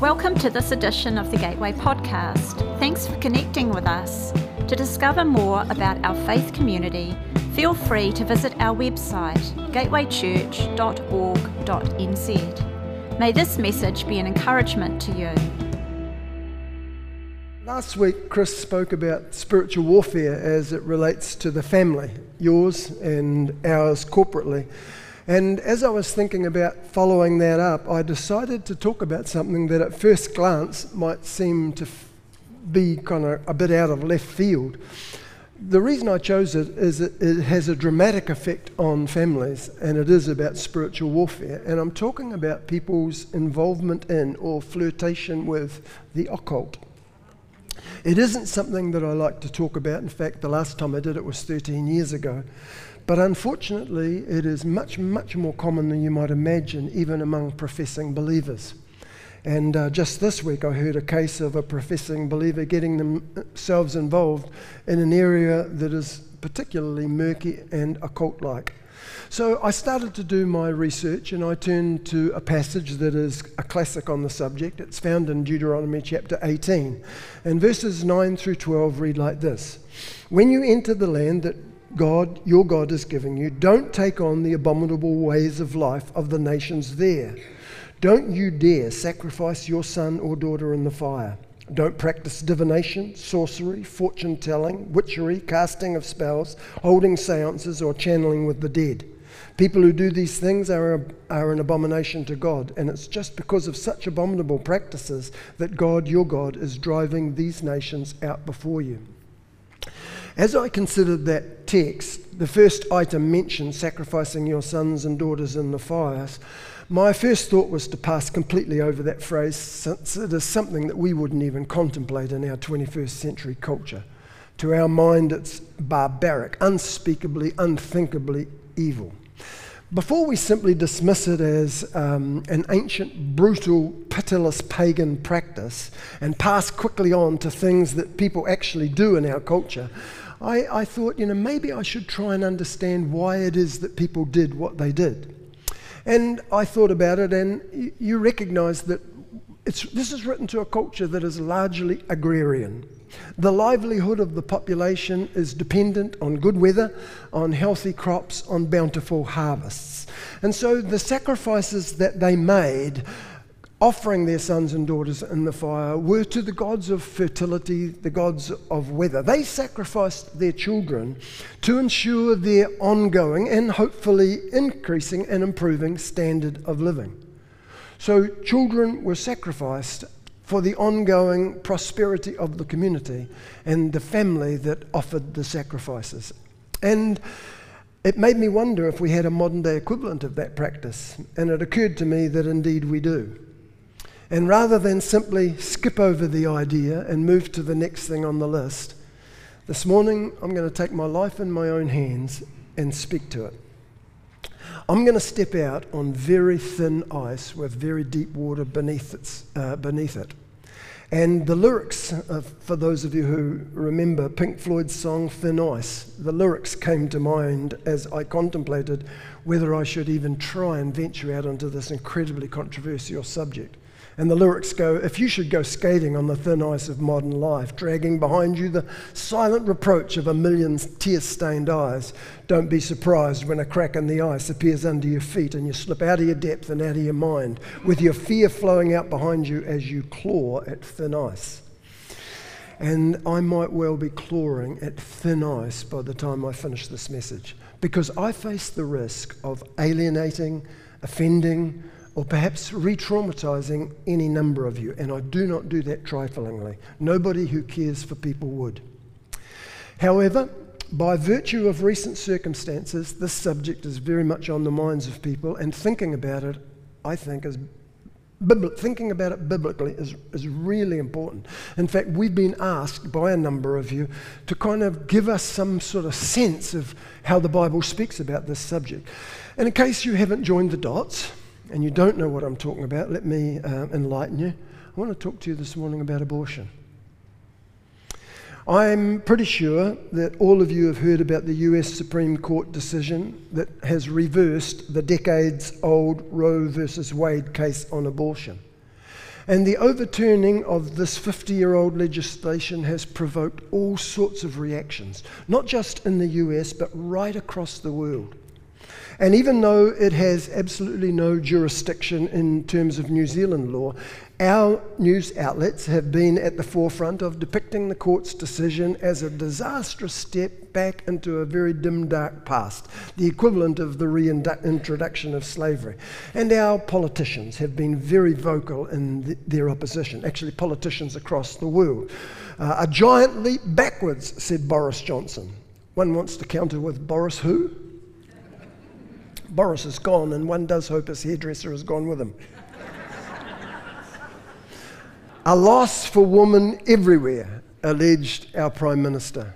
Welcome to this edition of the Gateway Podcast. Thanks for connecting with us. To discover more about our faith community, feel free to visit our website, gatewaychurch.org.nz. May this message be an encouragement to you. Last week, Chris spoke about spiritual warfare as it relates to the family, yours and ours corporately. And as I was thinking about following that up, I decided to talk about something that at first glance might seem to be kind of a bit out of left field. The reason I chose it is that it has a dramatic effect on families, and it is about spiritual warfare. And I'm talking about people's involvement in or flirtation with the occult. It isn't something that I like to talk about. In fact, the last time I did it was 13 years ago. But unfortunately, it is much, much more common than you might imagine, even among professing believers. And uh, just this week, I heard a case of a professing believer getting themselves involved in an area that is particularly murky and occult like. So I started to do my research and I turned to a passage that is a classic on the subject. It's found in Deuteronomy chapter 18. And verses 9 through 12 read like this When you enter the land that God, your God, is giving you, don't take on the abominable ways of life of the nations there. Don't you dare sacrifice your son or daughter in the fire. Don't practice divination, sorcery, fortune telling, witchery, casting of spells, holding seances, or channeling with the dead. People who do these things are, are an abomination to God, and it's just because of such abominable practices that God, your God, is driving these nations out before you. As I considered that text, the first item mentioned sacrificing your sons and daughters in the fires, my first thought was to pass completely over that phrase since it is something that we wouldn't even contemplate in our 21st century culture. To our mind, it's barbaric, unspeakably, unthinkably evil. Before we simply dismiss it as um, an ancient, brutal, pitiless pagan practice and pass quickly on to things that people actually do in our culture, I, I thought, you know, maybe I should try and understand why it is that people did what they did. And I thought about it, and you, you recognize that this is written to a culture that is largely agrarian. The livelihood of the population is dependent on good weather, on healthy crops, on bountiful harvests. And so the sacrifices that they made offering their sons and daughters in the fire were to the gods of fertility, the gods of weather. They sacrificed their children to ensure their ongoing and hopefully increasing and improving standard of living. So, children were sacrificed for the ongoing prosperity of the community and the family that offered the sacrifices. And it made me wonder if we had a modern day equivalent of that practice, and it occurred to me that indeed we do. And rather than simply skip over the idea and move to the next thing on the list, this morning I'm going to take my life in my own hands and speak to it. I'm going to step out on very thin ice with very deep water beneath, its, uh, beneath it. And the lyrics, uh, for those of you who remember Pink Floyd's song Thin Ice, the lyrics came to mind as I contemplated whether I should even try and venture out onto this incredibly controversial subject. And the lyrics go If you should go skating on the thin ice of modern life, dragging behind you the silent reproach of a million tear stained eyes, don't be surprised when a crack in the ice appears under your feet and you slip out of your depth and out of your mind, with your fear flowing out behind you as you claw at thin ice. And I might well be clawing at thin ice by the time I finish this message, because I face the risk of alienating, offending, or perhaps re traumatizing any number of you. And I do not do that triflingly. Nobody who cares for people would. However, by virtue of recent circumstances, this subject is very much on the minds of people, and thinking about it, I think, is thinking about it biblically is, is really important. In fact, we've been asked by a number of you to kind of give us some sort of sense of how the Bible speaks about this subject. And in case you haven't joined the dots, and you don't know what I'm talking about, let me uh, enlighten you. I want to talk to you this morning about abortion. I'm pretty sure that all of you have heard about the US Supreme Court decision that has reversed the decades old Roe versus Wade case on abortion. And the overturning of this 50 year old legislation has provoked all sorts of reactions, not just in the US, but right across the world. And even though it has absolutely no jurisdiction in terms of New Zealand law, our news outlets have been at the forefront of depicting the court's decision as a disastrous step back into a very dim, dark past, the equivalent of the reintroduction of slavery. And our politicians have been very vocal in th- their opposition, actually, politicians across the world. Uh, a giant leap backwards, said Boris Johnson. One wants to counter with Boris who? Boris is gone, and one does hope his hairdresser has gone with him. A loss for women everywhere, alleged our Prime Minister.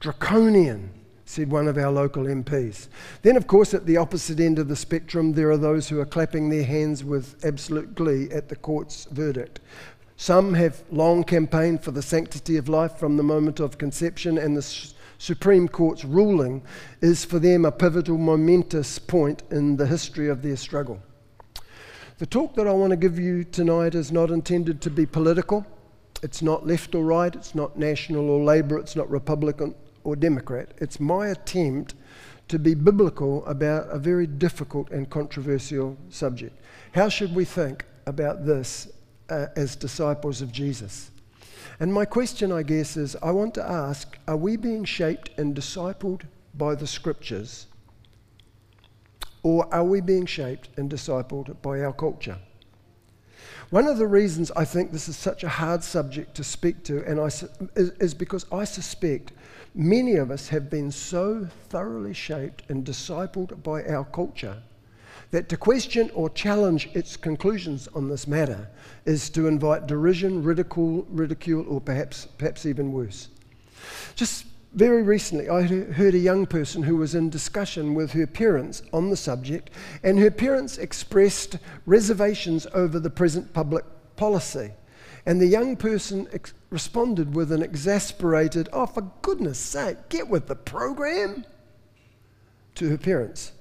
Draconian, said one of our local MPs. Then, of course, at the opposite end of the spectrum, there are those who are clapping their hands with absolute glee at the court's verdict. Some have long campaigned for the sanctity of life from the moment of conception, and the Supreme Court's ruling is for them a pivotal, momentous point in the history of their struggle. The talk that I want to give you tonight is not intended to be political. It's not left or right, it's not national or Labour, it's not Republican or Democrat. It's my attempt to be biblical about a very difficult and controversial subject. How should we think about this uh, as disciples of Jesus? And my question, I guess, is I want to ask are we being shaped and discipled by the scriptures? Or are we being shaped and discipled by our culture? One of the reasons I think this is such a hard subject to speak to and I, is, is because I suspect many of us have been so thoroughly shaped and discipled by our culture that to question or challenge its conclusions on this matter is to invite derision, ridicule, ridicule or perhaps, perhaps even worse. Just very recently, I heard a young person who was in discussion with her parents on the subject, and her parents expressed reservations over the present public policy. And the young person ex- responded with an exasperated, Oh, for goodness sake, get with the program, to her parents.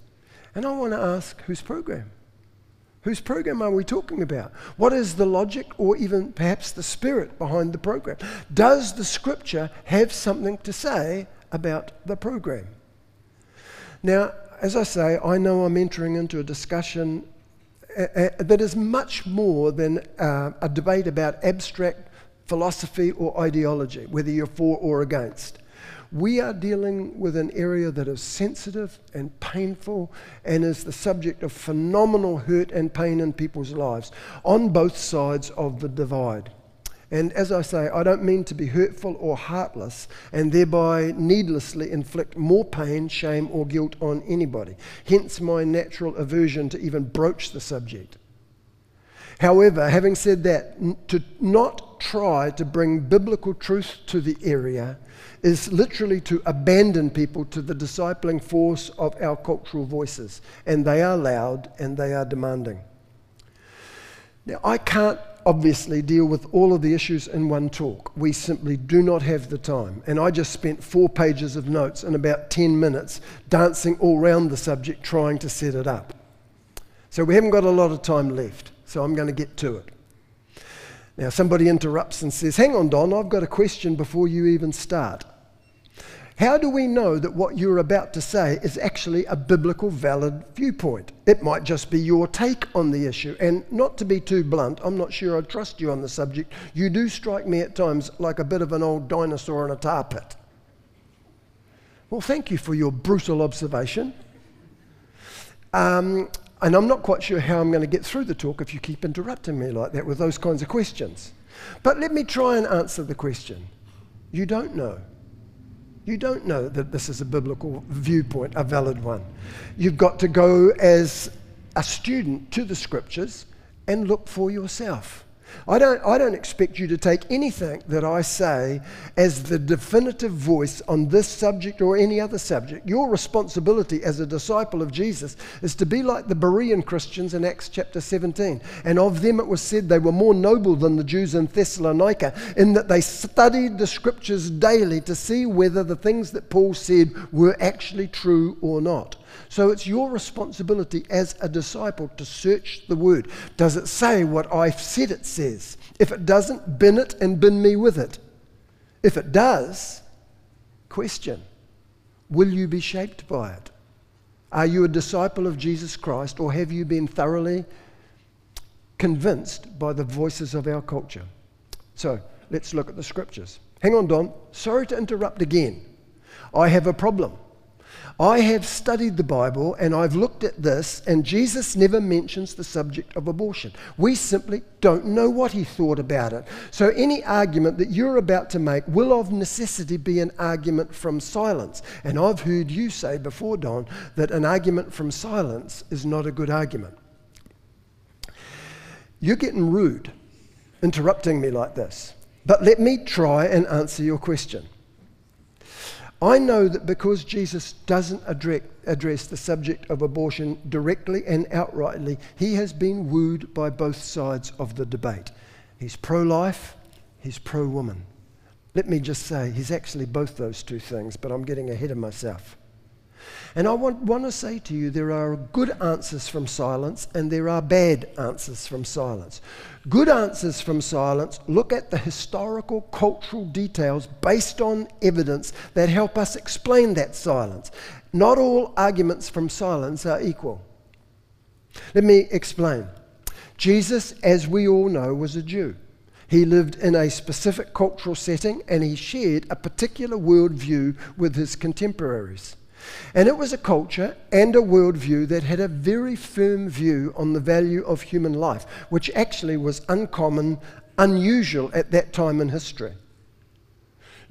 And I want to ask, whose program? Whose program are we talking about? What is the logic or even perhaps the spirit behind the program? Does the scripture have something to say about the program? Now, as I say, I know I'm entering into a discussion that is much more than uh, a debate about abstract philosophy or ideology, whether you're for or against. We are dealing with an area that is sensitive and painful and is the subject of phenomenal hurt and pain in people's lives on both sides of the divide. And as I say, I don't mean to be hurtful or heartless and thereby needlessly inflict more pain, shame, or guilt on anybody. Hence my natural aversion to even broach the subject. However, having said that, to not try to bring biblical truth to the area is literally to abandon people to the discipling force of our cultural voices. And they are loud and they are demanding. Now, I can't obviously deal with all of the issues in one talk. We simply do not have the time. And I just spent four pages of notes in about 10 minutes dancing all around the subject trying to set it up. So we haven't got a lot of time left. So I'm going to get to it. Now, somebody interrupts and says, Hang on, Don, I've got a question before you even start. How do we know that what you're about to say is actually a biblical valid viewpoint? It might just be your take on the issue. And not to be too blunt, I'm not sure I trust you on the subject. You do strike me at times like a bit of an old dinosaur in a tar pit. Well, thank you for your brutal observation. Um, and I'm not quite sure how I'm going to get through the talk if you keep interrupting me like that with those kinds of questions. But let me try and answer the question. You don't know. You don't know that this is a biblical viewpoint, a valid one. You've got to go as a student to the scriptures and look for yourself. I don't, I don't expect you to take anything that I say as the definitive voice on this subject or any other subject. Your responsibility as a disciple of Jesus is to be like the Berean Christians in Acts chapter 17. And of them it was said they were more noble than the Jews in Thessalonica, in that they studied the scriptures daily to see whether the things that Paul said were actually true or not. So it's your responsibility as a disciple to search the word. Does it say what I've said it says? If it doesn't, bin it and bin me with it. If it does, question Will you be shaped by it? Are you a disciple of Jesus Christ or have you been thoroughly convinced by the voices of our culture? So let's look at the scriptures. Hang on, Don. Sorry to interrupt again. I have a problem. I have studied the Bible and I've looked at this, and Jesus never mentions the subject of abortion. We simply don't know what he thought about it. So, any argument that you're about to make will of necessity be an argument from silence. And I've heard you say before, Don, that an argument from silence is not a good argument. You're getting rude, interrupting me like this. But let me try and answer your question. I know that because Jesus doesn't address the subject of abortion directly and outrightly, he has been wooed by both sides of the debate. He's pro life, he's pro woman. Let me just say, he's actually both those two things, but I'm getting ahead of myself. And I want, want to say to you there are good answers from silence and there are bad answers from silence. Good answers from silence look at the historical, cultural details based on evidence that help us explain that silence. Not all arguments from silence are equal. Let me explain. Jesus, as we all know, was a Jew. He lived in a specific cultural setting and he shared a particular worldview with his contemporaries. And it was a culture and a worldview that had a very firm view on the value of human life, which actually was uncommon, unusual at that time in history.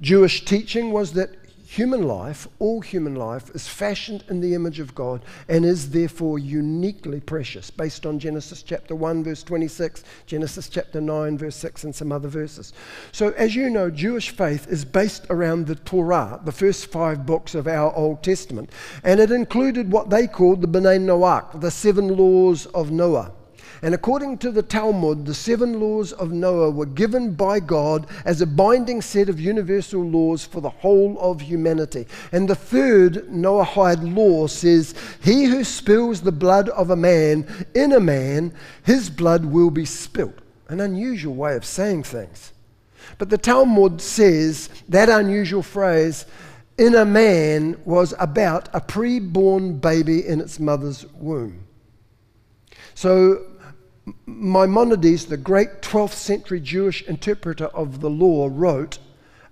Jewish teaching was that human life, all human life, is fashioned in the image of God and is therefore uniquely precious, based on Genesis chapter 1, verse 26, Genesis chapter 9, verse 6, and some other verses. So, as you know, Jewish faith is based around the Torah, the first five books of our Old Testament, and it included what they called the B'nai Noach, the seven laws of Noah. And according to the Talmud, the seven laws of Noah were given by God as a binding set of universal laws for the whole of humanity. And the third Noahide law says, He who spills the blood of a man in a man, his blood will be spilt. An unusual way of saying things. But the Talmud says that unusual phrase, in a man, was about a pre-born baby in its mother's womb. So Maimonides, the great 12th century Jewish interpreter of the law, wrote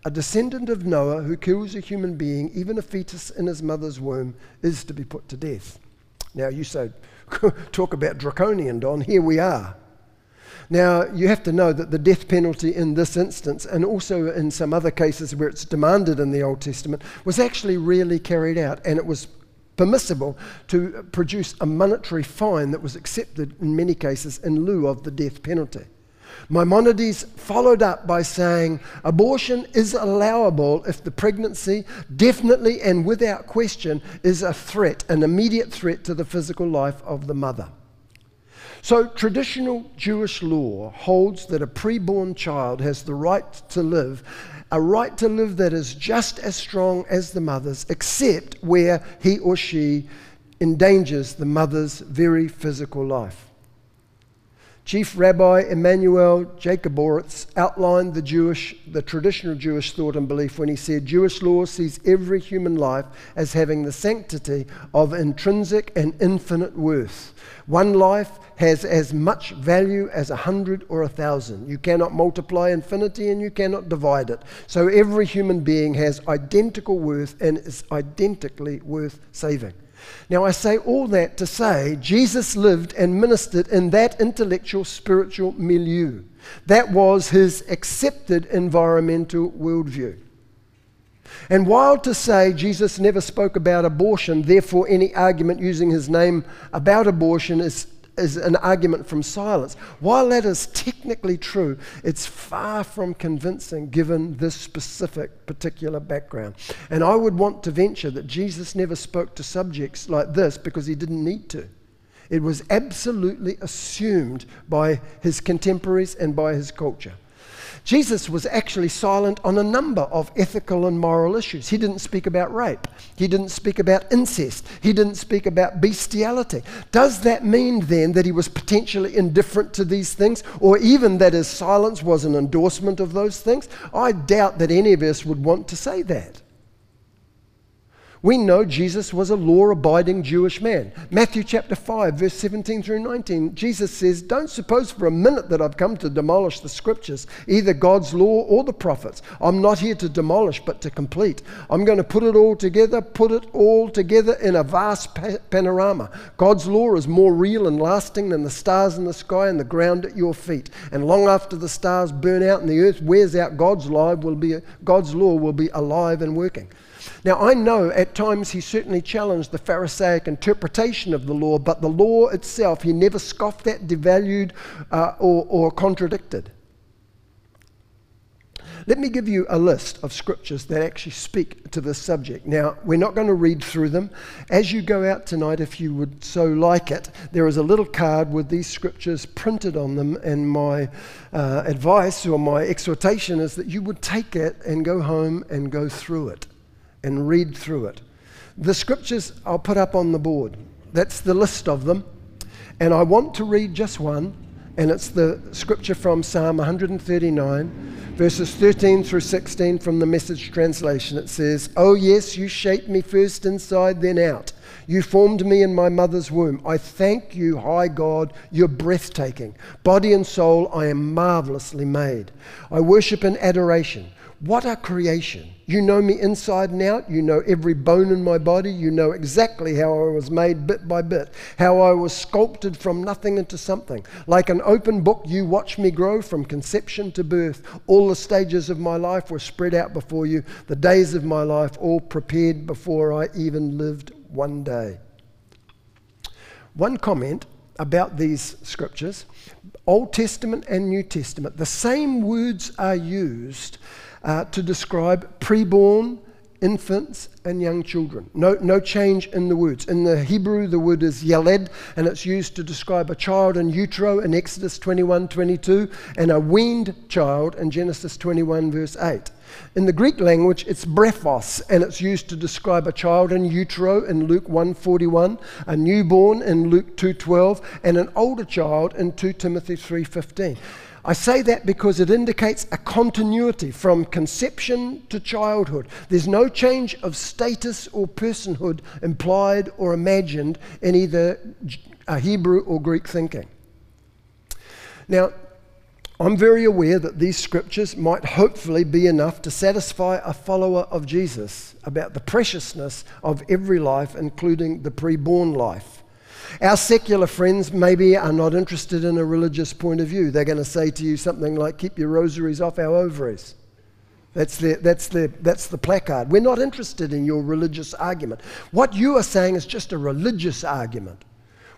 A descendant of Noah who kills a human being, even a fetus in his mother's womb, is to be put to death. Now, you say, talk about draconian, Don. Here we are. Now, you have to know that the death penalty in this instance, and also in some other cases where it's demanded in the Old Testament, was actually rarely carried out, and it was permissible to produce a monetary fine that was accepted in many cases in lieu of the death penalty. Maimonides followed up by saying abortion is allowable if the pregnancy definitely and without question is a threat, an immediate threat to the physical life of the mother. So, traditional Jewish law holds that a preborn child has the right to live a right to live that is just as strong as the mother's, except where he or she endangers the mother's very physical life. Chief Rabbi Immanuel Jakobovits outlined the Jewish, the traditional Jewish thought and belief when he said, Jewish law sees every human life as having the sanctity of intrinsic and infinite worth. One life has as much value as a hundred or a thousand. You cannot multiply infinity and you cannot divide it. So every human being has identical worth and is identically worth saving. Now, I say all that to say Jesus lived and ministered in that intellectual, spiritual milieu. That was his accepted environmental worldview. And while to say Jesus never spoke about abortion, therefore any argument using his name about abortion is is an argument from silence. While that is technically true, it's far from convincing given this specific particular background. And I would want to venture that Jesus never spoke to subjects like this because he didn't need to. It was absolutely assumed by his contemporaries and by his culture. Jesus was actually silent on a number of ethical and moral issues. He didn't speak about rape. He didn't speak about incest. He didn't speak about bestiality. Does that mean then that he was potentially indifferent to these things, or even that his silence was an endorsement of those things? I doubt that any of us would want to say that. We know Jesus was a law abiding Jewish man. Matthew chapter 5, verse 17 through 19, Jesus says, Don't suppose for a minute that I've come to demolish the scriptures, either God's law or the prophets. I'm not here to demolish, but to complete. I'm going to put it all together, put it all together in a vast pa- panorama. God's law is more real and lasting than the stars in the sky and the ground at your feet. And long after the stars burn out and the earth wears out, God's, life will be, God's law will be alive and working. Now, I know at times he certainly challenged the Pharisaic interpretation of the law, but the law itself, he never scoffed at, devalued, uh, or, or contradicted. Let me give you a list of scriptures that actually speak to this subject. Now, we're not going to read through them. As you go out tonight, if you would so like it, there is a little card with these scriptures printed on them, and my uh, advice or my exhortation is that you would take it and go home and go through it and read through it. The scriptures I'll put up on the board. That's the list of them. And I want to read just one, and it's the scripture from Psalm 139, verses 13 through 16 from the message translation. It says, Oh, yes, you shaped me first inside, then out. You formed me in my mother's womb. I thank you, high God, you're breathtaking. Body and soul, I am marvelously made. I worship in adoration. What a creation! You know me inside and out. You know every bone in my body. You know exactly how I was made bit by bit, how I was sculpted from nothing into something. Like an open book, you watch me grow from conception to birth. All the stages of my life were spread out before you, the days of my life all prepared before I even lived one day. One comment about these scriptures Old Testament and New Testament, the same words are used uh, to describe preborn infants and young children. No, no change in the words. In the Hebrew, the word is yeled, and it's used to describe a child in utero in Exodus 21 22, and a weaned child in Genesis 21, verse 8. In the Greek language, it's brephos, and it's used to describe a child in utero in Luke 1:41, a newborn in Luke 2:12, and an older child in 2 Timothy 3:15. I say that because it indicates a continuity from conception to childhood. There's no change of status or personhood implied or imagined in either uh, Hebrew or Greek thinking. Now, I'm very aware that these scriptures might hopefully be enough to satisfy a follower of Jesus about the preciousness of every life, including the preborn life. Our secular friends maybe are not interested in a religious point of view. They're going to say to you something like, Keep your rosaries off our ovaries. That's the, that's, the, that's the placard. We're not interested in your religious argument. What you are saying is just a religious argument.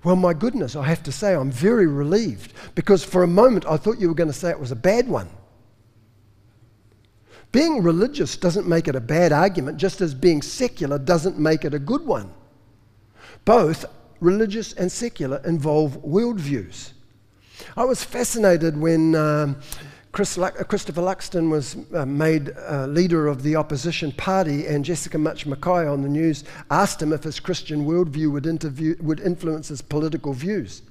Well, my goodness, I have to say, I'm very relieved because for a moment I thought you were going to say it was a bad one. Being religious doesn't make it a bad argument, just as being secular doesn't make it a good one. Both religious and secular, involve worldviews. I was fascinated when um, Chris uh, Christopher Luxon was uh, made uh, leader of the opposition party, and Jessica Mutch McKay on the news asked him if his Christian worldview would, would influence his political views.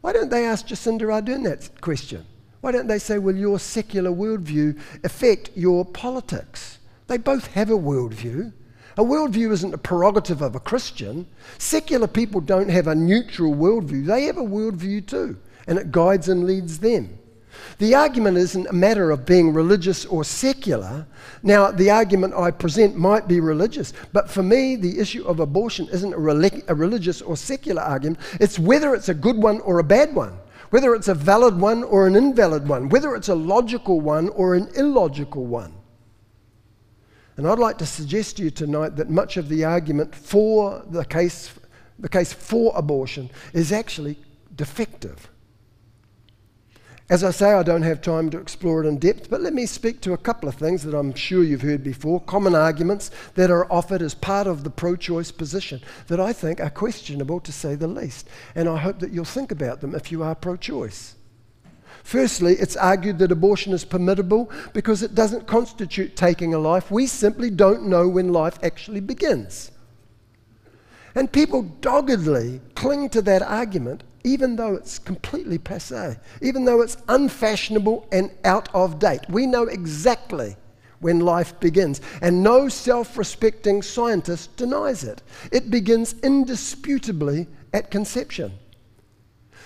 Why don't they ask Jacinda Ardern that question? Why don't they say, will your secular worldview affect your politics? They both have a worldview. A worldview isn't a prerogative of a Christian. Secular people don't have a neutral worldview, they have a worldview too, and it guides and leads them. The argument isn't a matter of being religious or secular. Now, the argument I present might be religious, but for me, the issue of abortion isn't a, relig- a religious or secular argument. It's whether it's a good one or a bad one, whether it's a valid one or an invalid one, whether it's a logical one or an illogical one. And I'd like to suggest to you tonight that much of the argument for the case, the case for abortion is actually defective. As I say, I don't have time to explore it in depth, but let me speak to a couple of things that I'm sure you've heard before, common arguments that are offered as part of the pro choice position that I think are questionable to say the least. And I hope that you'll think about them if you are pro choice. Firstly, it's argued that abortion is permissible because it doesn't constitute taking a life. We simply don't know when life actually begins. And people doggedly cling to that argument, even though it's completely passe, even though it's unfashionable and out of date. We know exactly when life begins, and no self respecting scientist denies it. It begins indisputably at conception.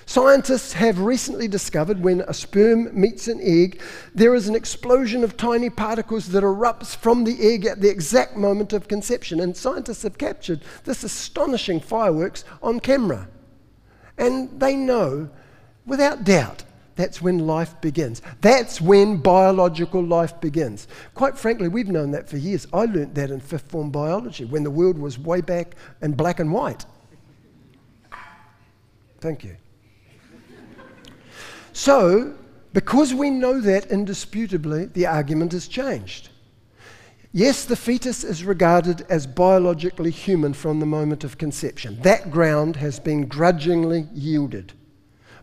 Scientists have recently discovered when a sperm meets an egg, there is an explosion of tiny particles that erupts from the egg at the exact moment of conception. And scientists have captured this astonishing fireworks on camera. And they know, without doubt, that's when life begins. That's when biological life begins. Quite frankly, we've known that for years. I learnt that in fifth form biology when the world was way back in black and white. Thank you. So, because we know that indisputably, the argument has changed. Yes, the fetus is regarded as biologically human from the moment of conception. That ground has been grudgingly yielded.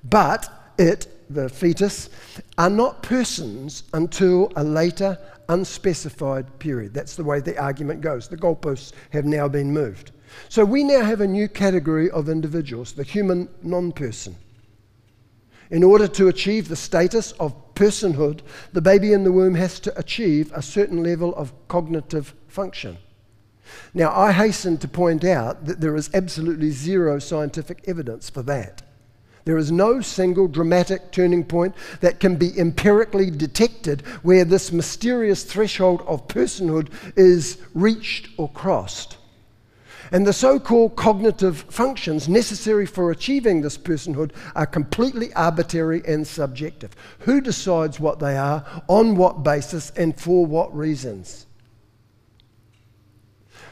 But it, the fetus, are not persons until a later, unspecified period. That's the way the argument goes. The goalposts have now been moved. So we now have a new category of individuals, the human non person. In order to achieve the status of personhood, the baby in the womb has to achieve a certain level of cognitive function. Now, I hasten to point out that there is absolutely zero scientific evidence for that. There is no single dramatic turning point that can be empirically detected where this mysterious threshold of personhood is reached or crossed. And the so called cognitive functions necessary for achieving this personhood are completely arbitrary and subjective. Who decides what they are, on what basis, and for what reasons?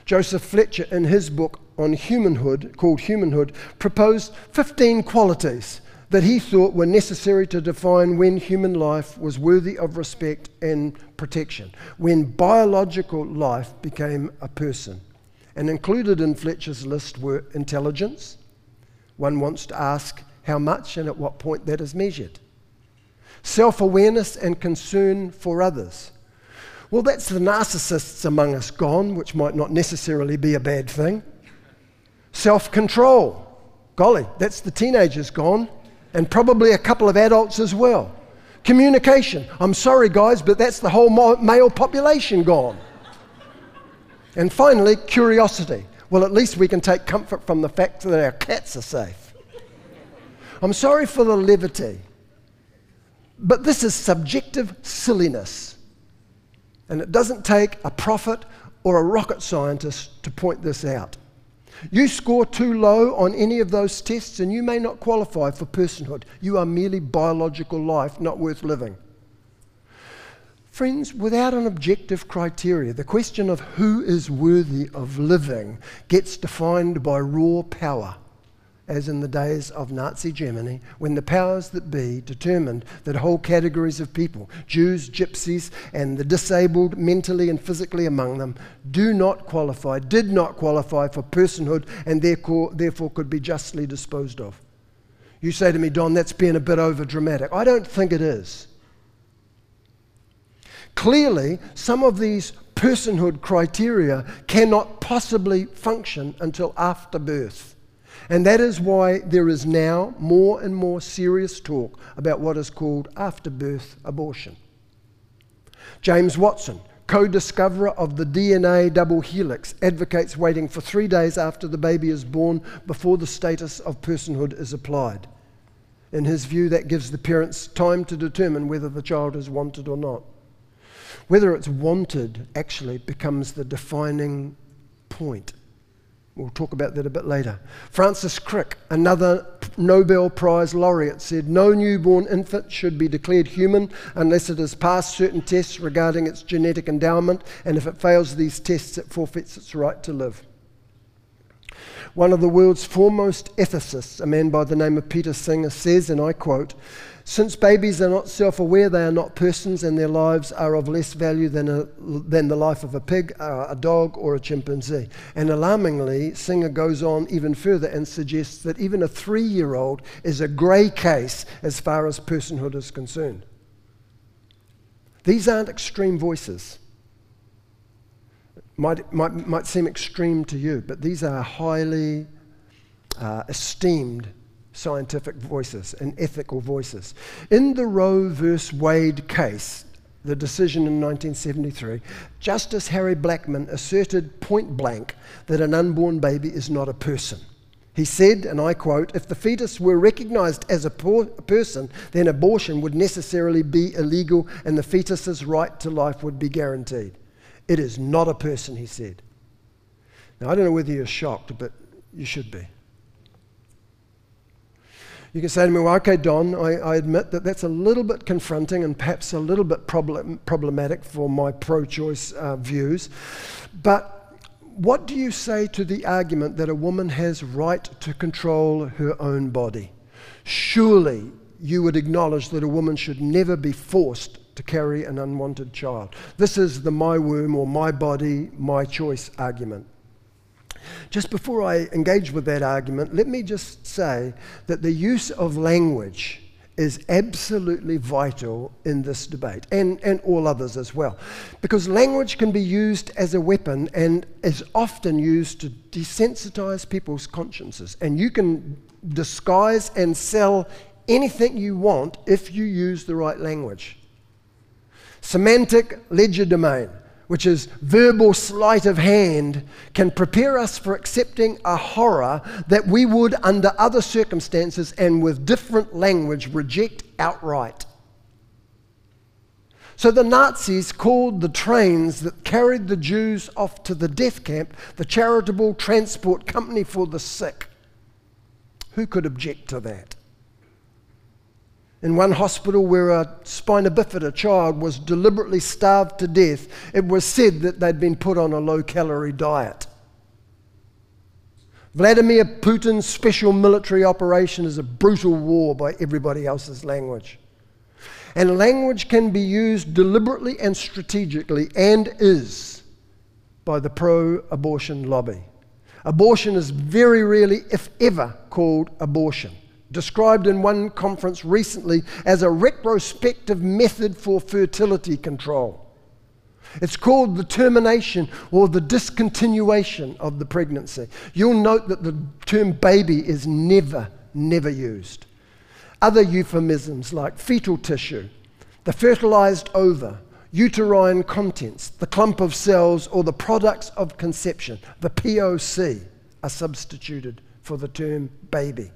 Joseph Fletcher, in his book on humanhood, called Humanhood, proposed 15 qualities that he thought were necessary to define when human life was worthy of respect and protection, when biological life became a person. And included in Fletcher's list were intelligence. One wants to ask how much and at what point that is measured. Self awareness and concern for others. Well, that's the narcissists among us gone, which might not necessarily be a bad thing. Self control. Golly, that's the teenagers gone, and probably a couple of adults as well. Communication. I'm sorry, guys, but that's the whole male population gone. And finally, curiosity. Well, at least we can take comfort from the fact that our cats are safe. I'm sorry for the levity, but this is subjective silliness. And it doesn't take a prophet or a rocket scientist to point this out. You score too low on any of those tests, and you may not qualify for personhood. You are merely biological life, not worth living. Friends, without an objective criteria, the question of who is worthy of living gets defined by raw power, as in the days of Nazi Germany, when the powers that be determined that whole categories of people, Jews, gypsies, and the disabled mentally and physically among them, do not qualify, did not qualify for personhood, and therefore, could be justly disposed of. You say to me, Don, that's being a bit over dramatic. I don't think it is. Clearly, some of these personhood criteria cannot possibly function until after birth. And that is why there is now more and more serious talk about what is called afterbirth abortion. James Watson, co discoverer of the DNA double helix, advocates waiting for three days after the baby is born before the status of personhood is applied. In his view, that gives the parents time to determine whether the child is wanted or not. Whether it's wanted actually becomes the defining point. We'll talk about that a bit later. Francis Crick, another Nobel Prize laureate, said no newborn infant should be declared human unless it has passed certain tests regarding its genetic endowment, and if it fails these tests, it forfeits its right to live. One of the world's foremost ethicists, a man by the name of Peter Singer, says, and I quote, since babies are not self aware, they are not persons, and their lives are of less value than, a, than the life of a pig, a dog, or a chimpanzee. And alarmingly, Singer goes on even further and suggests that even a three year old is a grey case as far as personhood is concerned. These aren't extreme voices. Might, might, might seem extreme to you, but these are highly uh, esteemed scientific voices and ethical voices. In the Roe v. Wade case, the decision in 1973, Justice Harry Blackmun asserted point blank that an unborn baby is not a person. He said, and I quote, if the fetus were recognized as a person, then abortion would necessarily be illegal and the fetus's right to life would be guaranteed. It is not a person, he said. Now, I don't know whether you're shocked, but you should be. You can say to me, well, okay, Don, I, I admit that that's a little bit confronting and perhaps a little bit problem, problematic for my pro choice uh, views. But what do you say to the argument that a woman has right to control her own body? Surely you would acknowledge that a woman should never be forced to carry an unwanted child. This is the my womb or my body, my choice argument. Just before I engage with that argument, let me just say that the use of language is absolutely vital in this debate and, and all others as well. Because language can be used as a weapon and is often used to desensitize people's consciences. And you can disguise and sell anything you want if you use the right language. Semantic legerdemain which is verbal sleight of hand, can prepare us for accepting a horror that we would, under other circumstances and with different language, reject outright. So the Nazis called the trains that carried the Jews off to the death camp the Charitable Transport Company for the Sick. Who could object to that? In one hospital where a spina bifida child was deliberately starved to death, it was said that they'd been put on a low calorie diet. Vladimir Putin's special military operation is a brutal war by everybody else's language. And language can be used deliberately and strategically, and is, by the pro abortion lobby. Abortion is very rarely, if ever, called abortion described in one conference recently as a retrospective method for fertility control. It's called the termination or the discontinuation of the pregnancy. You'll note that the term baby is never, never used. Other euphemisms like fetal tissue, the fertilized ova, uterine contents, the clump of cells, or the products of conception, the POC, are substituted for the term baby.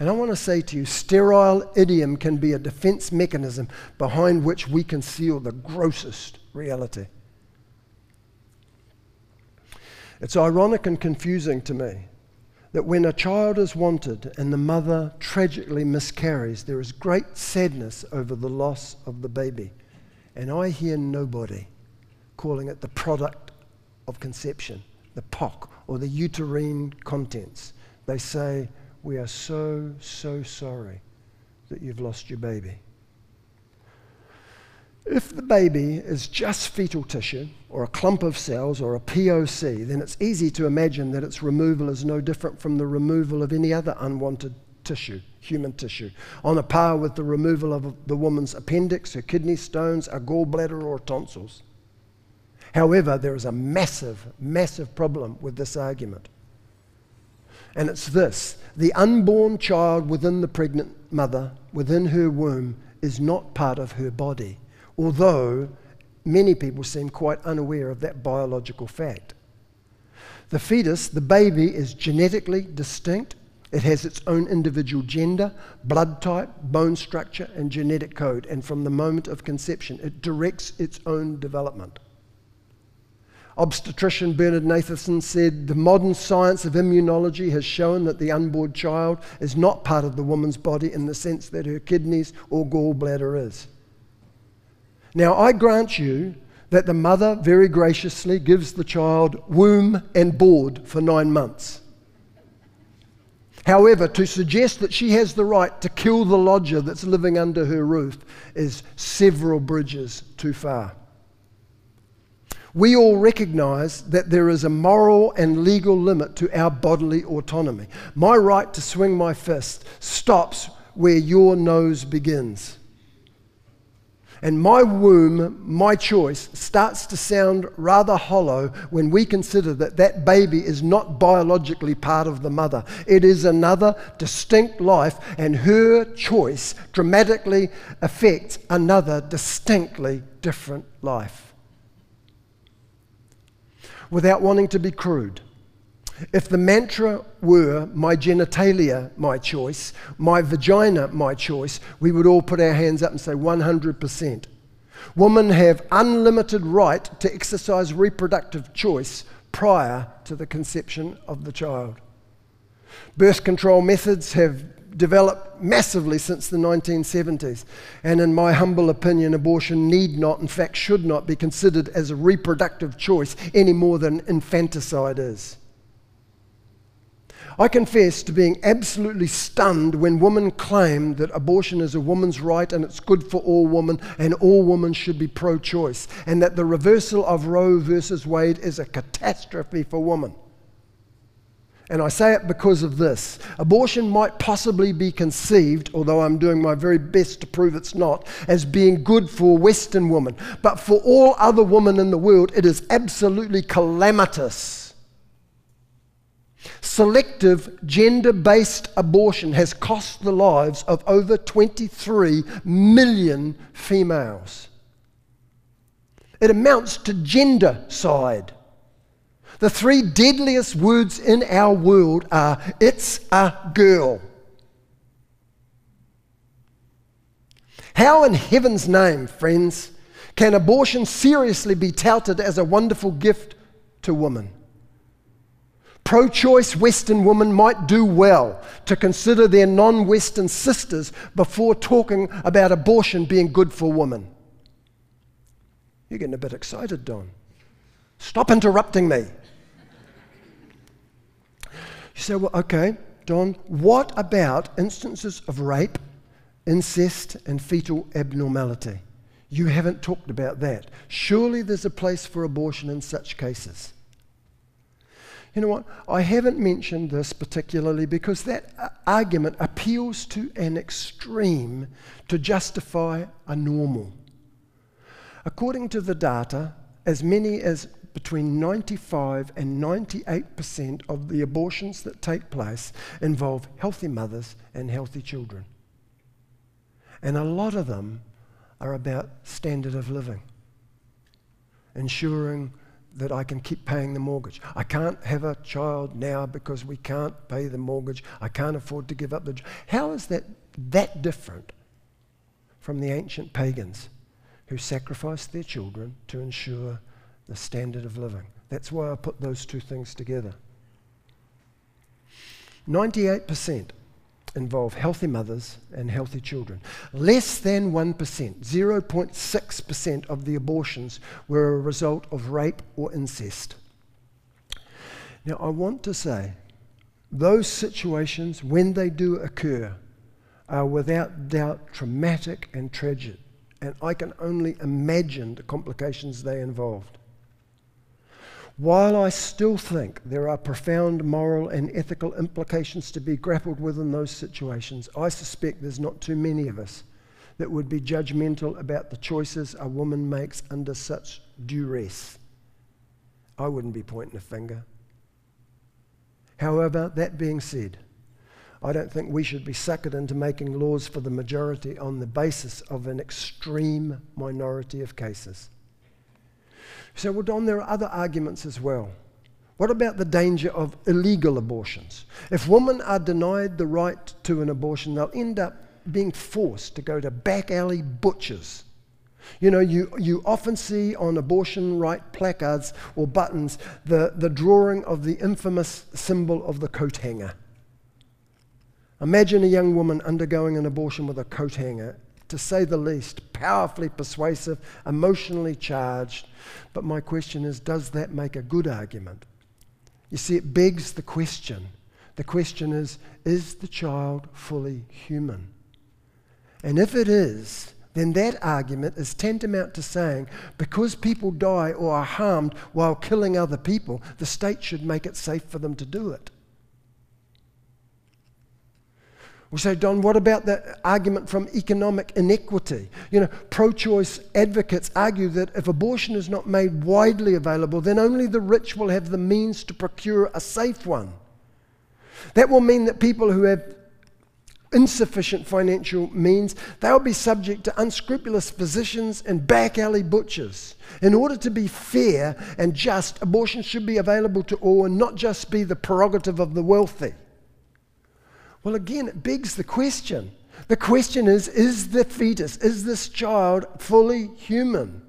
And I want to say to you, sterile idiom can be a defense mechanism behind which we conceal the grossest reality. It's ironic and confusing to me that when a child is wanted and the mother tragically miscarries, there is great sadness over the loss of the baby. And I hear nobody calling it the product of conception, the POC, or the uterine contents. They say, we are so, so sorry that you've lost your baby. If the baby is just fetal tissue, or a clump of cells, or a POC, then it's easy to imagine that its removal is no different from the removal of any other unwanted tissue, human tissue, on a par with the removal of the woman's appendix, her kidney stones, a gallbladder, or tonsils. However, there is a massive, massive problem with this argument. And it's this the unborn child within the pregnant mother, within her womb, is not part of her body, although many people seem quite unaware of that biological fact. The fetus, the baby, is genetically distinct. It has its own individual gender, blood type, bone structure, and genetic code. And from the moment of conception, it directs its own development. Obstetrician Bernard Nathanson said the modern science of immunology has shown that the unborn child is not part of the woman's body in the sense that her kidneys or gallbladder is. Now, I grant you that the mother very graciously gives the child womb and board for nine months. However, to suggest that she has the right to kill the lodger that's living under her roof is several bridges too far. We all recognize that there is a moral and legal limit to our bodily autonomy. My right to swing my fist stops where your nose begins. And my womb, my choice, starts to sound rather hollow when we consider that that baby is not biologically part of the mother. It is another distinct life, and her choice dramatically affects another distinctly different life. Without wanting to be crude, if the mantra were my genitalia, my choice, my vagina, my choice, we would all put our hands up and say 100%. Women have unlimited right to exercise reproductive choice prior to the conception of the child. Birth control methods have developed massively since the 1970s, and in my humble opinion, abortion need not, in fact, should not be considered as a reproductive choice any more than infanticide is. I confess to being absolutely stunned when women claim that abortion is a woman's right and it's good for all women and all women should be pro choice, and that the reversal of Roe versus Wade is a catastrophe for women. And I say it because of this. Abortion might possibly be conceived, although I'm doing my very best to prove it's not, as being good for Western women. But for all other women in the world, it is absolutely calamitous. Selective gender based abortion has cost the lives of over 23 million females. It amounts to gendercide. The three deadliest words in our world are it's a girl. How in heaven's name, friends, can abortion seriously be touted as a wonderful gift to women? Pro choice Western women might do well to consider their non Western sisters before talking about abortion being good for women. You're getting a bit excited, Don. Stop interrupting me. You say, well, okay, Don, what about instances of rape, incest, and fetal abnormality? You haven't talked about that. Surely there's a place for abortion in such cases. You know what? I haven't mentioned this particularly because that uh, argument appeals to an extreme to justify a normal. According to the data, as many as between 95 and 98% of the abortions that take place involve healthy mothers and healthy children. And a lot of them are about standard of living, ensuring that I can keep paying the mortgage. I can't have a child now because we can't pay the mortgage. I can't afford to give up the job. How is that that different from the ancient pagans who sacrificed their children to ensure the standard of living? That's why I put those two things together. 98% involve healthy mothers and healthy children. Less than 1%, 0.6% of the abortions were a result of rape or incest. Now, I want to say those situations, when they do occur, are without doubt traumatic and tragic, and I can only imagine the complications they involved. While I still think there are profound moral and ethical implications to be grappled with in those situations, I suspect there's not too many of us that would be judgmental about the choices a woman makes under such duress. I wouldn't be pointing a finger. However, that being said, I don't think we should be suckered into making laws for the majority on the basis of an extreme minority of cases. So, well, Don, there are other arguments as well. What about the danger of illegal abortions? If women are denied the right to an abortion, they'll end up being forced to go to back alley butchers. You know, you, you often see on abortion right placards or buttons the, the drawing of the infamous symbol of the coat hanger. Imagine a young woman undergoing an abortion with a coat hanger to say the least, powerfully persuasive, emotionally charged. But my question is does that make a good argument? You see, it begs the question The question is is the child fully human? And if it is, then that argument is tantamount to saying because people die or are harmed while killing other people, the state should make it safe for them to do it. We say, Don, what about the argument from economic inequity? You know, pro choice advocates argue that if abortion is not made widely available, then only the rich will have the means to procure a safe one. That will mean that people who have insufficient financial means, they'll be subject to unscrupulous physicians and back alley butchers. In order to be fair and just, abortion should be available to all and not just be the prerogative of the wealthy. Well, again, it begs the question. The question is is the fetus, is this child fully human?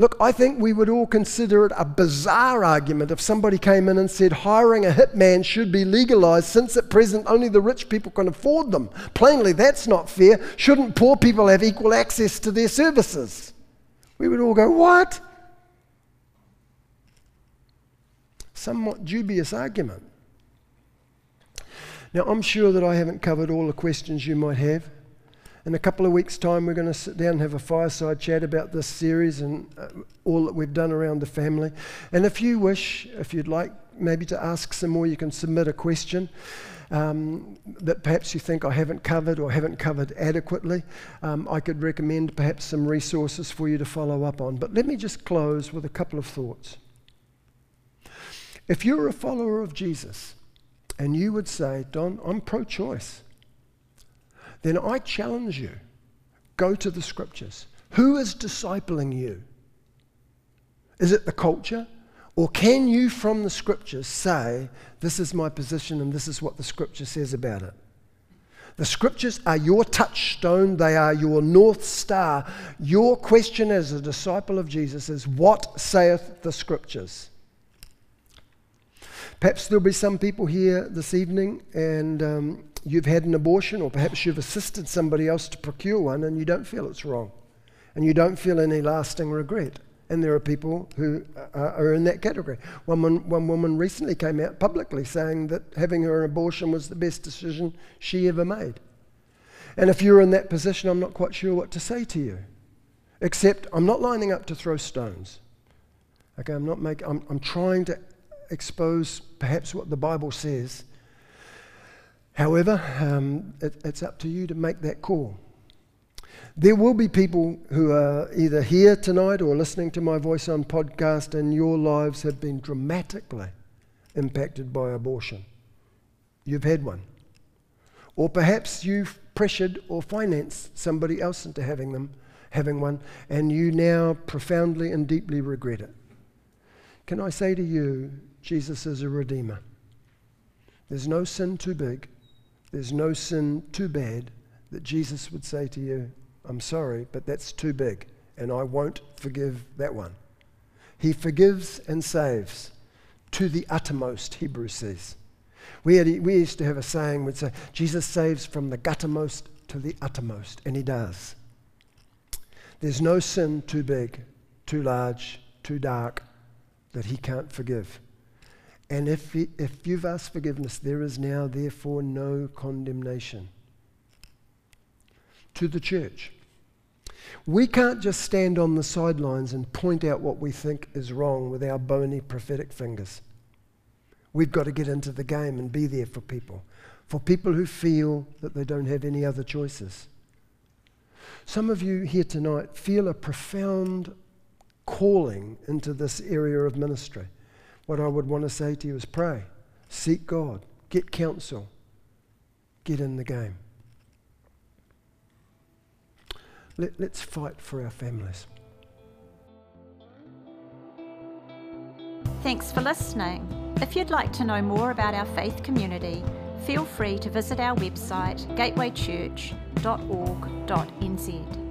Look, I think we would all consider it a bizarre argument if somebody came in and said hiring a hitman should be legalized since at present only the rich people can afford them. Plainly, that's not fair. Shouldn't poor people have equal access to their services? We would all go, What? Somewhat dubious argument. Now, I'm sure that I haven't covered all the questions you might have. In a couple of weeks' time, we're going to sit down and have a fireside chat about this series and uh, all that we've done around the family. And if you wish, if you'd like maybe to ask some more, you can submit a question. Um, that perhaps you think I haven't covered or haven't covered adequately, um, I could recommend perhaps some resources for you to follow up on. But let me just close with a couple of thoughts. If you're a follower of Jesus, and you would say, Don, I'm pro choice, then I challenge you go to the scriptures. Who is discipling you? Is it the culture? Or can you, from the scriptures, say, This is my position and this is what the scripture says about it? The scriptures are your touchstone, they are your north star. Your question as a disciple of Jesus is, What saith the scriptures? Perhaps there'll be some people here this evening and um, you've had an abortion, or perhaps you've assisted somebody else to procure one and you don't feel it's wrong. And you don't feel any lasting regret. And there are people who are in that category. One, one, one woman recently came out publicly saying that having her abortion was the best decision she ever made. And if you're in that position, I'm not quite sure what to say to you. Except I'm not lining up to throw stones. Okay, I'm not making, I'm, I'm trying to expose perhaps what the Bible says. However, um, it, it's up to you to make that call. There will be people who are either here tonight or listening to my voice on podcast, and your lives have been dramatically impacted by abortion. You've had one. Or perhaps you've pressured or financed somebody else into having them, having one, and you now profoundly and deeply regret it. Can I say to you, Jesus is a redeemer. There's no sin too big, there's no sin too bad that Jesus would say to you, I'm sorry, but that's too big, and I won't forgive that one. He forgives and saves to the uttermost, Hebrews says. We, had, we used to have a saying, we'd say, Jesus saves from the guttermost to the uttermost, and he does. There's no sin too big, too large, too dark that he can't forgive. And if, if you've asked forgiveness, there is now, therefore, no condemnation. To the church. We can't just stand on the sidelines and point out what we think is wrong with our bony prophetic fingers. We've got to get into the game and be there for people, for people who feel that they don't have any other choices. Some of you here tonight feel a profound calling into this area of ministry what I would want to say to you is pray, seek God, get counsel, get in the game. Let, let's fight for our families. Thanks for listening. If you'd like to know more about our faith community, feel free to visit our website gatewaychurch.org.nz.